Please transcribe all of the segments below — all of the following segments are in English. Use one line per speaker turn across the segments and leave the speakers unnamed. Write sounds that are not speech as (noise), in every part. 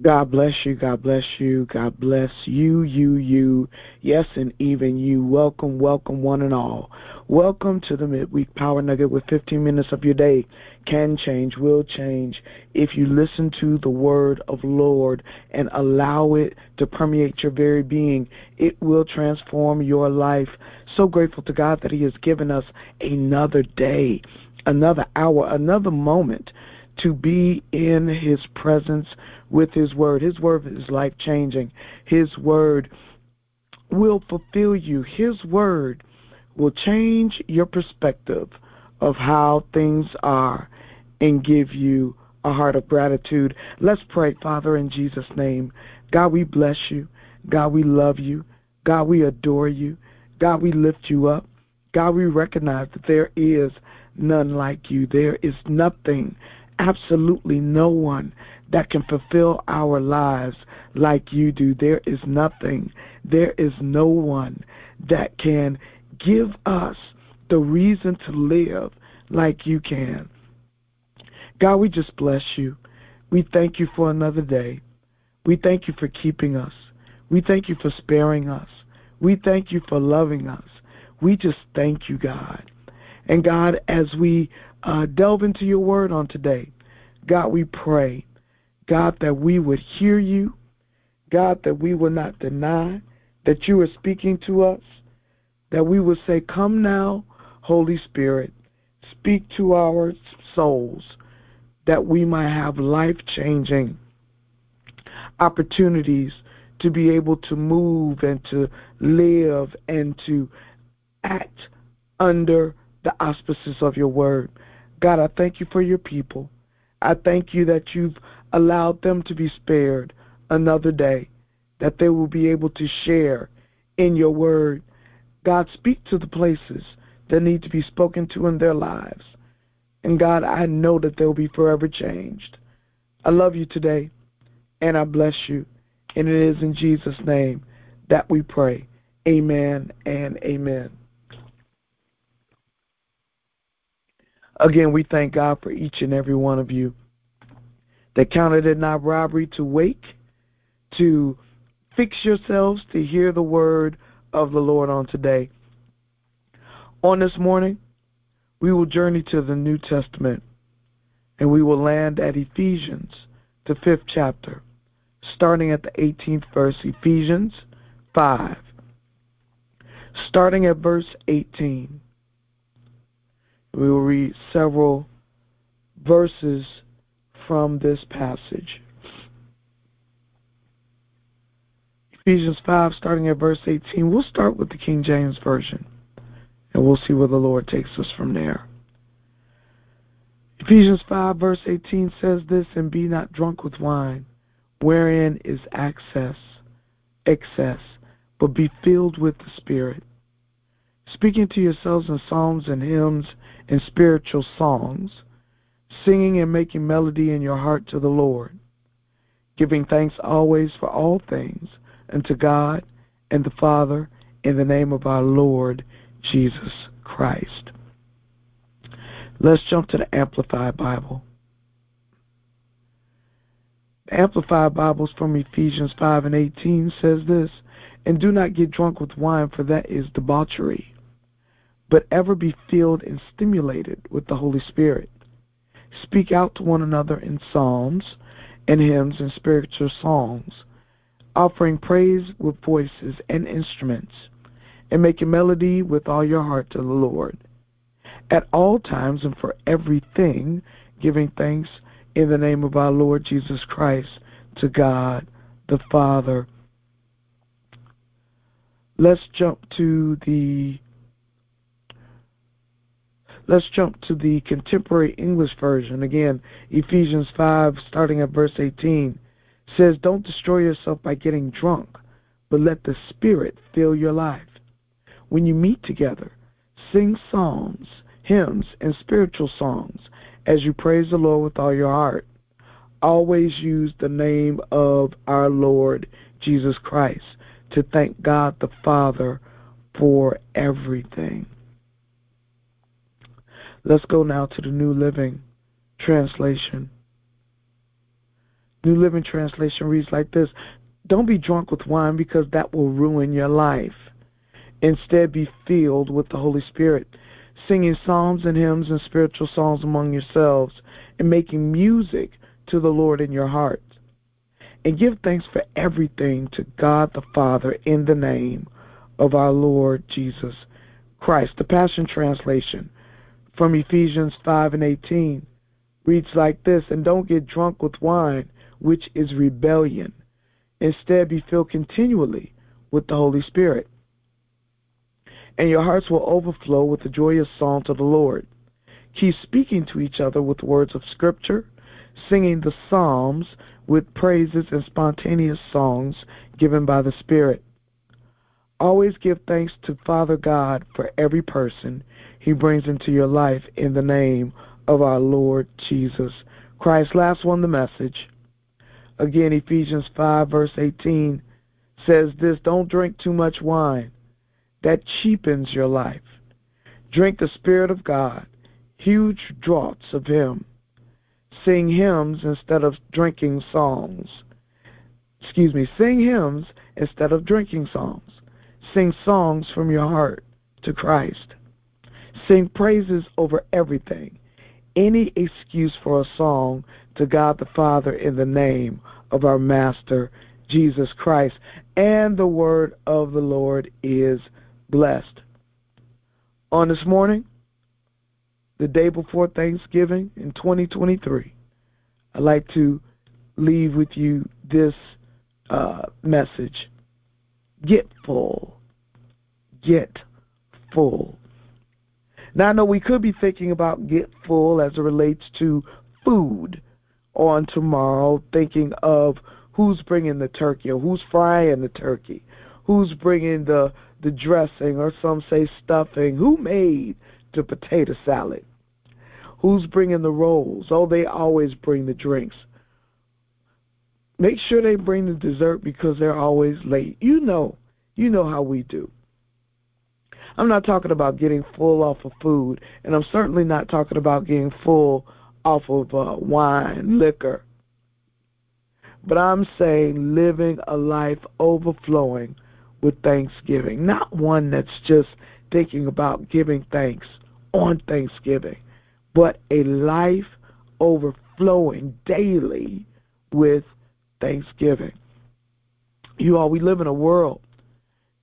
God bless you. God bless you. God bless you, you, you. Yes, and even you. Welcome, welcome, one and all. Welcome to the Midweek Power Nugget with 15 minutes of your day. Can change, will change if you listen to the word of Lord and allow it to permeate your very being. It will transform your life. So grateful to God that He has given us another day, another hour, another moment to be in his presence with his word. His word is life changing. His word will fulfill you. His word will change your perspective of how things are and give you a heart of gratitude. Let's pray, Father, in Jesus' name. God, we bless you. God, we love you. God, we adore you. God, we lift you up. God, we recognize that there is none like you. There is nothing absolutely no one that can fulfill our lives like you do. There is nothing, there is no one that can give us the reason to live like you can. God, we just bless you. We thank you for another day. We thank you for keeping us. We thank you for sparing us. We thank you for loving us. We just thank you, God. And God, as we uh, delve into your word on today. God, we pray, God, that we would hear you, God, that we will not deny that you are speaking to us, that we will say, Come now, Holy Spirit, speak to our souls, that we might have life changing opportunities to be able to move and to live and to act under the auspices of your word. God, I thank you for your people. I thank you that you've allowed them to be spared another day, that they will be able to share in your word. God, speak to the places that need to be spoken to in their lives. And God, I know that they'll be forever changed. I love you today, and I bless you. And it is in Jesus' name that we pray. Amen and amen. Again, we thank God for each and every one of you that counted it not robbery to wake, to fix yourselves to hear the word of the Lord on today. On this morning, we will journey to the New Testament and we will land at Ephesians, the fifth chapter, starting at the 18th verse, Ephesians 5. Starting at verse 18. We will read several verses from this passage. Ephesians 5, starting at verse 18. We'll start with the King James Version, and we'll see where the Lord takes us from there. Ephesians 5, verse 18 says this And be not drunk with wine, wherein is excess, excess, but be filled with the Spirit speaking to yourselves in psalms and hymns and spiritual songs, singing and making melody in your heart to the Lord, giving thanks always for all things unto God and the Father in the name of our Lord Jesus Christ. Let's jump to the Amplified Bible. The Amplified Bibles from Ephesians 5 and 18 says this, And do not get drunk with wine, for that is debauchery but ever be filled and stimulated with the Holy Spirit. Speak out to one another in psalms and hymns and spiritual songs, offering praise with voices and instruments, and making melody with all your heart to the Lord. At all times and for everything, giving thanks in the name of our Lord Jesus Christ to God the Father. Let's jump to the Let's jump to the contemporary English version. Again, Ephesians 5, starting at verse 18, says, Don't destroy yourself by getting drunk, but let the Spirit fill your life. When you meet together, sing psalms, hymns, and spiritual songs as you praise the Lord with all your heart. Always use the name of our Lord Jesus Christ to thank God the Father for everything. Let's go now to the New Living Translation. New Living Translation reads like this Don't be drunk with wine because that will ruin your life. Instead, be filled with the Holy Spirit, singing psalms and hymns and spiritual songs among yourselves, and making music to the Lord in your heart. And give thanks for everything to God the Father in the name of our Lord Jesus Christ. The Passion Translation from Ephesians 5 and 18 reads like this And don't get drunk with wine, which is rebellion. Instead, be filled continually with the Holy Spirit. And your hearts will overflow with the joyous song to the Lord. Keep speaking to each other with words of Scripture, singing the Psalms with praises and spontaneous songs given by the Spirit. Always give thanks to Father God for every person he brings into your life in the name of our Lord Jesus Christ. Last one, the message. Again, Ephesians 5, verse 18 says this Don't drink too much wine, that cheapens your life. Drink the Spirit of God, huge draughts of Him. Sing hymns instead of drinking songs. Excuse me, sing hymns instead of drinking songs. Sing songs from your heart to Christ. Sing praises over everything. Any excuse for a song to God the Father in the name of our Master Jesus Christ. And the word of the Lord is blessed. On this morning, the day before Thanksgiving in 2023, I'd like to leave with you this uh, message Get full. Get full. Now, I know we could be thinking about get full as it relates to food on tomorrow, thinking of who's bringing the turkey or who's frying the turkey, who's bringing the the dressing or some say stuffing, who made the potato salad, who's bringing the rolls. Oh, they always bring the drinks. Make sure they bring the dessert because they're always late. You know, you know how we do. I'm not talking about getting full off of food, and I'm certainly not talking about getting full off of uh, wine, liquor. But I'm saying living a life overflowing with thanksgiving, not one that's just thinking about giving thanks on Thanksgiving, but a life overflowing daily with thanksgiving. You all, we live in a world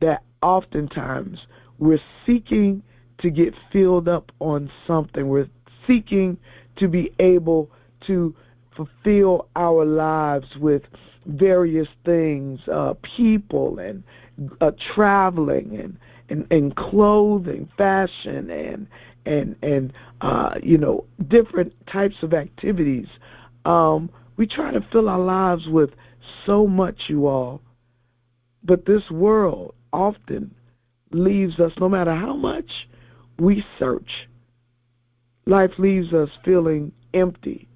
that oftentimes we're seeking to get filled up on something. We're seeking to be able to fulfill our lives with various things, uh, people and uh, traveling and, and, and clothing, fashion and and and uh, you know different types of activities. Um, we try to fill our lives with so much, you all, but this world often leaves us, no matter how much we search, life leaves us feeling empty,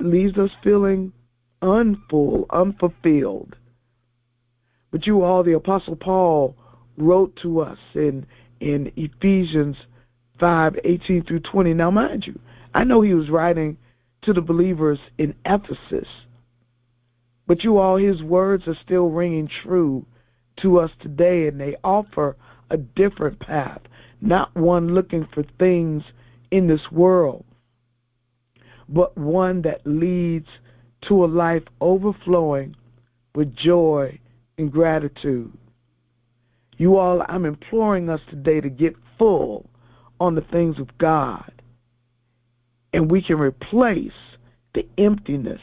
leaves us feeling unfull, unfulfilled. But you all, the Apostle Paul wrote to us in, in Ephesians 5 18 through 20. Now, mind you, I know he was writing to the believers in Ephesus, but you all, his words are still ringing true to us today, and they offer a different path, not one looking for things in this world, but one that leads to a life overflowing with joy and gratitude. You all, I'm imploring us today to get full on the things of God, and we can replace the emptiness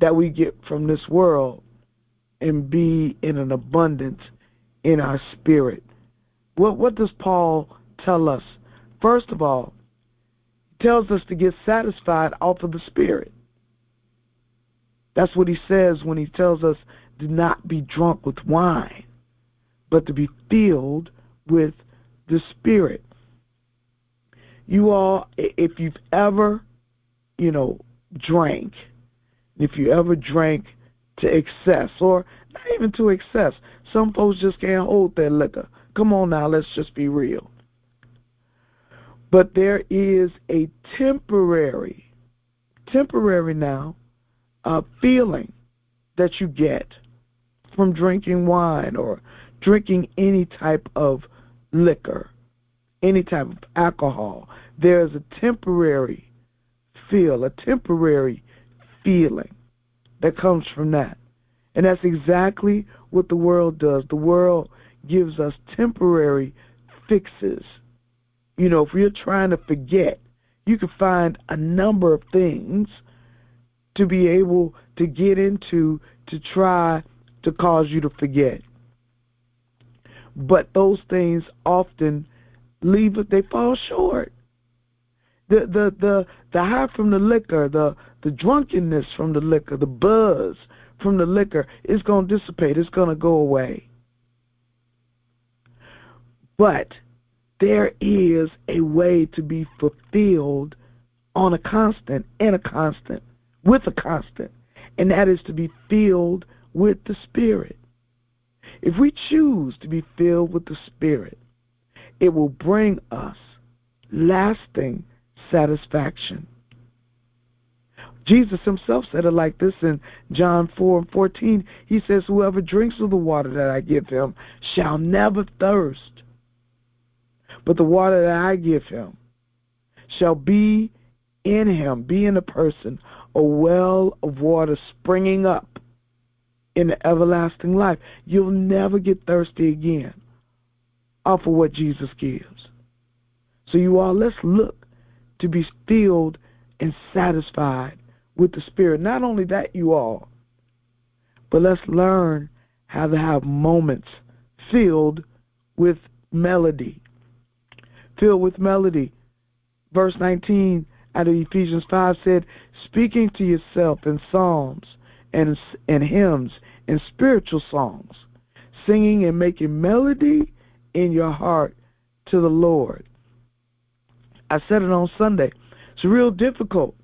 that we get from this world and be in an abundance in our spirit. What what does Paul tell us? First of all, he tells us to get satisfied off of the spirit. That's what he says when he tells us do not be drunk with wine, but to be filled with the spirit. You all if you've ever, you know, drank, if you ever drank to excess, or not even to excess. Some folks just can't hold their liquor. Come on now, let's just be real. But there is a temporary, temporary now, uh, feeling that you get from drinking wine or drinking any type of liquor, any type of alcohol. There's a temporary feel, a temporary feeling that comes from that. And that's exactly what the world does. The world gives us temporary fixes. You know, if you're trying to forget, you can find a number of things to be able to get into to try to cause you to forget. But those things often leave it they fall short. The the the the high from the liquor, the the drunkenness from the liquor, the buzz from the liquor is going to dissipate. It's going to go away. But there is a way to be fulfilled on a constant and a constant with a constant, and that is to be filled with the Spirit. If we choose to be filled with the Spirit, it will bring us lasting satisfaction. Jesus himself said it like this in John 4 and 14. He says, Whoever drinks of the water that I give him shall never thirst. But the water that I give him shall be in him, be in a person, a well of water springing up in the everlasting life. You'll never get thirsty again off of what Jesus gives. So, you all, let's look to be filled and satisfied with the Spirit. Not only that, you all, but let's learn how to have moments filled with melody. Filled with melody. Verse 19 out of Ephesians 5 said, speaking to yourself in psalms and, and hymns and spiritual songs, singing and making melody in your heart to the Lord. I said it on Sunday. It's real difficult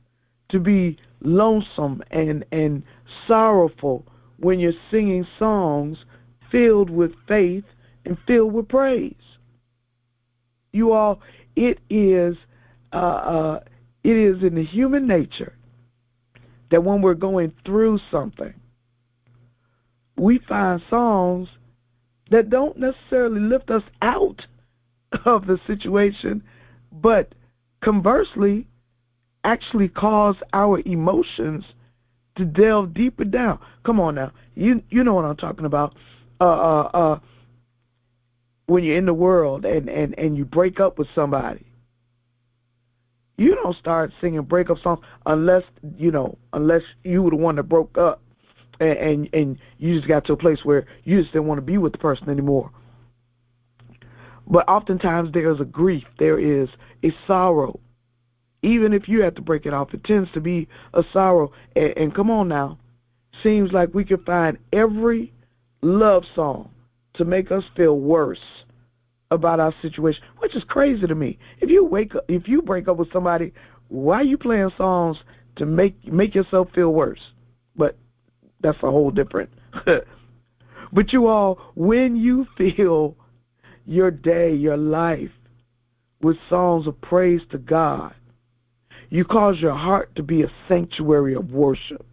to be lonesome and, and sorrowful when you're singing songs filled with faith and filled with praise. You all, it is uh, uh, it is in the human nature that when we're going through something, we find songs that don't necessarily lift us out (laughs) of the situation, but conversely, actually cause our emotions to delve deeper down. Come on now, you you know what I'm talking about. Uh, uh, uh, when you're in the world and, and, and you break up with somebody, you don't start singing breakup songs unless you know unless you were the one that broke up and, and and you just got to a place where you just didn't want to be with the person anymore. But oftentimes there is a grief, there is a sorrow. Even if you have to break it off, it tends to be a sorrow. And, and come on now, seems like we can find every love song to make us feel worse about our situation, which is crazy to me. If you wake up, if you break up with somebody, why are you playing songs to make make yourself feel worse? But that's a whole different. (laughs) but you all, when you fill your day, your life with songs of praise to God, you cause your heart to be a sanctuary of worship.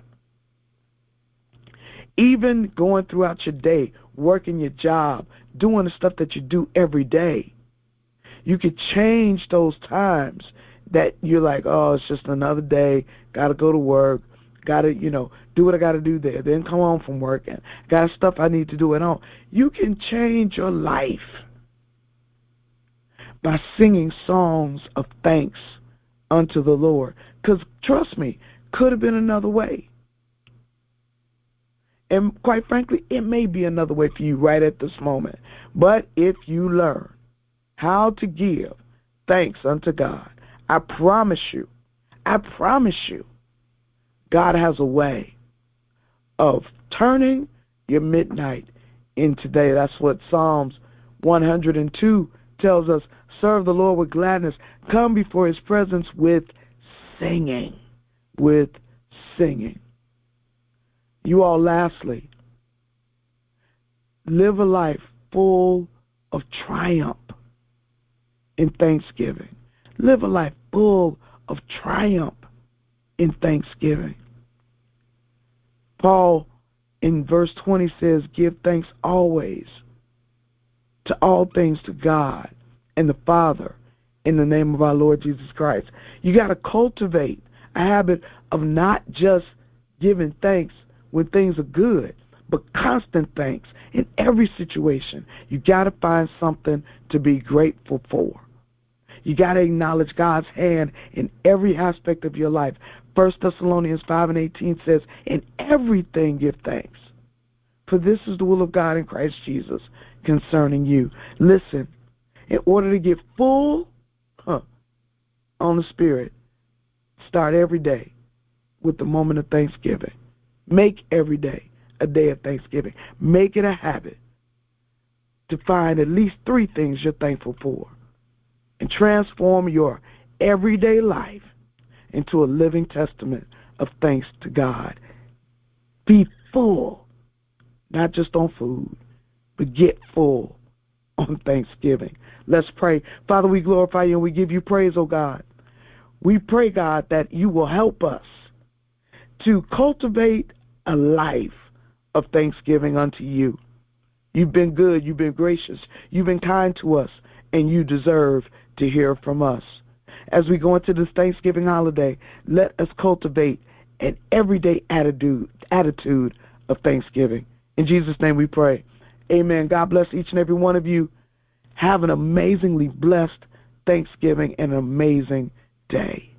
Even going throughout your day, working your job, doing the stuff that you do every day, you could change those times that you're like, oh, it's just another day, got to go to work, got to, you know, do what I got to do there, then come home from work and got stuff I need to do at home. You can change your life by singing songs of thanks unto the Lord. Because trust me, could have been another way. And quite frankly, it may be another way for you right at this moment. But if you learn how to give thanks unto God, I promise you, I promise you, God has a way of turning your midnight into day. That's what Psalms 102 tells us. Serve the Lord with gladness. Come before his presence with singing. With singing. You all, lastly, live a life full of triumph in thanksgiving. Live a life full of triumph in thanksgiving. Paul in verse 20 says, Give thanks always to all things to God and the Father in the name of our Lord Jesus Christ. You got to cultivate a habit of not just giving thanks when things are good, but constant thanks in every situation. You got to find something to be grateful for. You got to acknowledge God's hand in every aspect of your life. First Thessalonians 5 and 18 says, In everything give thanks, for this is the will of God in Christ Jesus concerning you. Listen, in order to get full huh, on the Spirit, start every day with the moment of thanksgiving. Make every day a day of thanksgiving. Make it a habit to find at least three things you're thankful for and transform your everyday life into a living testament of thanks to God. Be full, not just on food, but get full on Thanksgiving. Let's pray. Father, we glorify you and we give you praise, oh God. We pray, God, that you will help us to cultivate a life of thanksgiving unto you. You've been good, you've been gracious, you've been kind to us, and you deserve to hear from us. As we go into this Thanksgiving holiday, let us cultivate an everyday attitude attitude of thanksgiving. In Jesus' name we pray. Amen. God bless each and every one of you. Have an amazingly blessed Thanksgiving and an amazing day.